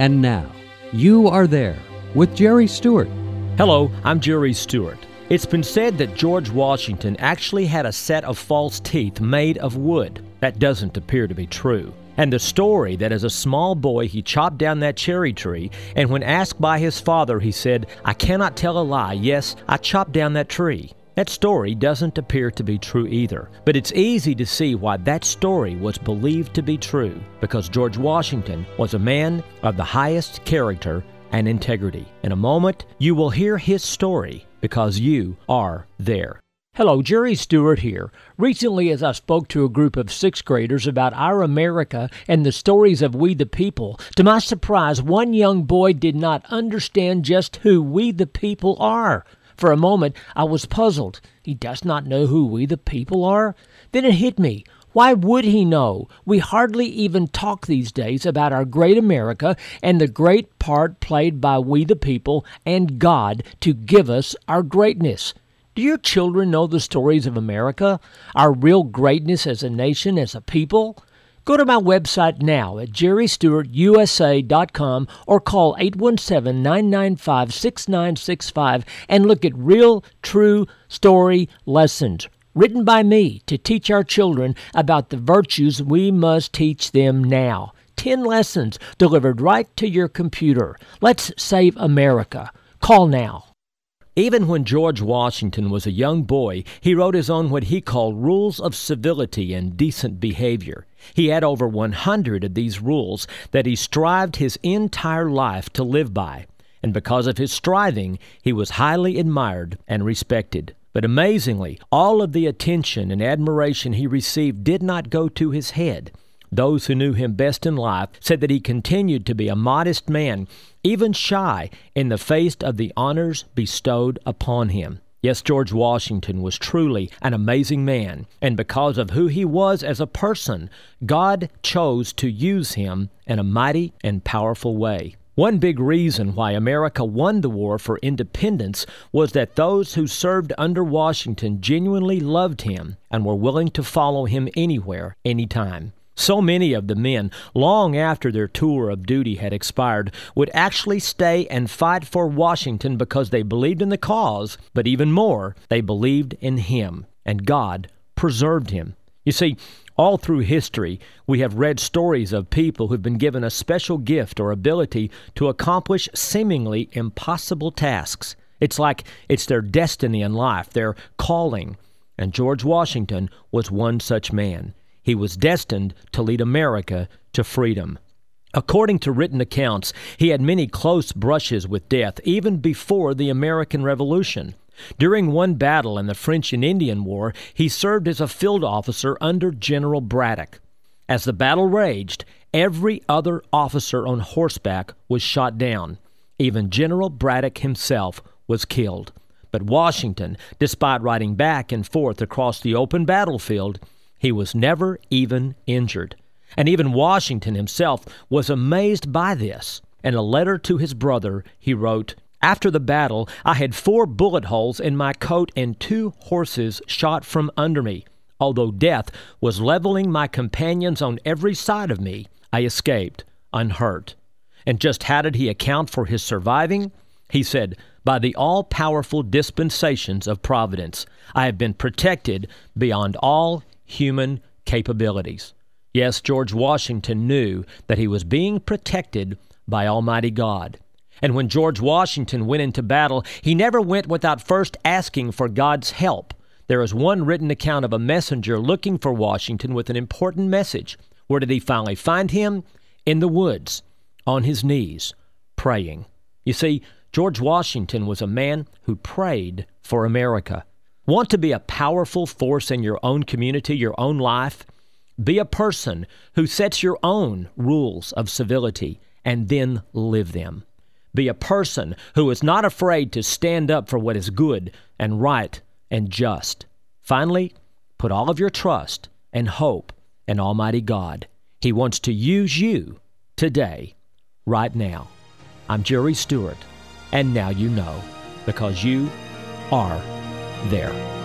And now, you are there with Jerry Stewart. Hello, I'm Jerry Stewart. It's been said that George Washington actually had a set of false teeth made of wood. That doesn't appear to be true. And the story that as a small boy he chopped down that cherry tree, and when asked by his father, he said, I cannot tell a lie. Yes, I chopped down that tree. That story doesn't appear to be true either, but it's easy to see why that story was believed to be true because George Washington was a man of the highest character and integrity. In a moment, you will hear his story because you are there. Hello, Jerry Stewart here. Recently, as I spoke to a group of sixth graders about our America and the stories of we the people, to my surprise, one young boy did not understand just who we the people are. For a moment, I was puzzled. He does not know who we the people are? Then it hit me. Why would he know? We hardly even talk these days about our great America and the great part played by we the people and God to give us our greatness. Do your children know the stories of America, our real greatness as a nation, as a people? Go to my website now at jerrystewartusa.com or call 817 995 6965 and look at real, true story lessons written by me to teach our children about the virtues we must teach them now. 10 lessons delivered right to your computer. Let's save America. Call now. Even when George Washington was a young boy, he wrote his own what he called rules of civility and decent behavior. He had over 100 of these rules that he strived his entire life to live by, and because of his striving, he was highly admired and respected. But amazingly, all of the attention and admiration he received did not go to his head. Those who knew him best in life said that he continued to be a modest man, even shy in the face of the honors bestowed upon him. Yes, George Washington was truly an amazing man, and because of who he was as a person, God chose to use him in a mighty and powerful way. One big reason why America won the war for independence was that those who served under Washington genuinely loved him and were willing to follow him anywhere, anytime. So many of the men, long after their tour of duty had expired, would actually stay and fight for Washington because they believed in the cause, but even more, they believed in him, and God preserved him. You see, all through history, we have read stories of people who've been given a special gift or ability to accomplish seemingly impossible tasks. It's like it's their destiny in life, their calling. And George Washington was one such man. He was destined to lead America to freedom. According to written accounts, he had many close brushes with death even before the American Revolution. During one battle in the French and Indian War, he served as a field officer under General Braddock. As the battle raged, every other officer on horseback was shot down. Even General Braddock himself was killed. But Washington, despite riding back and forth across the open battlefield, he was never even injured. And even Washington himself was amazed by this. In a letter to his brother, he wrote, after the battle, I had four bullet holes in my coat and two horses shot from under me. Although death was leveling my companions on every side of me, I escaped unhurt. And just how did he account for his surviving? He said, By the all powerful dispensations of providence, I have been protected beyond all human capabilities. Yes, George Washington knew that he was being protected by Almighty God. And when George Washington went into battle, he never went without first asking for God's help. There is one written account of a messenger looking for Washington with an important message. Where did he finally find him? In the woods, on his knees, praying. You see, George Washington was a man who prayed for America. Want to be a powerful force in your own community, your own life? Be a person who sets your own rules of civility and then live them. Be a person who is not afraid to stand up for what is good and right and just. Finally, put all of your trust and hope in Almighty God. He wants to use you today, right now. I'm Jerry Stewart, and now you know because you are there.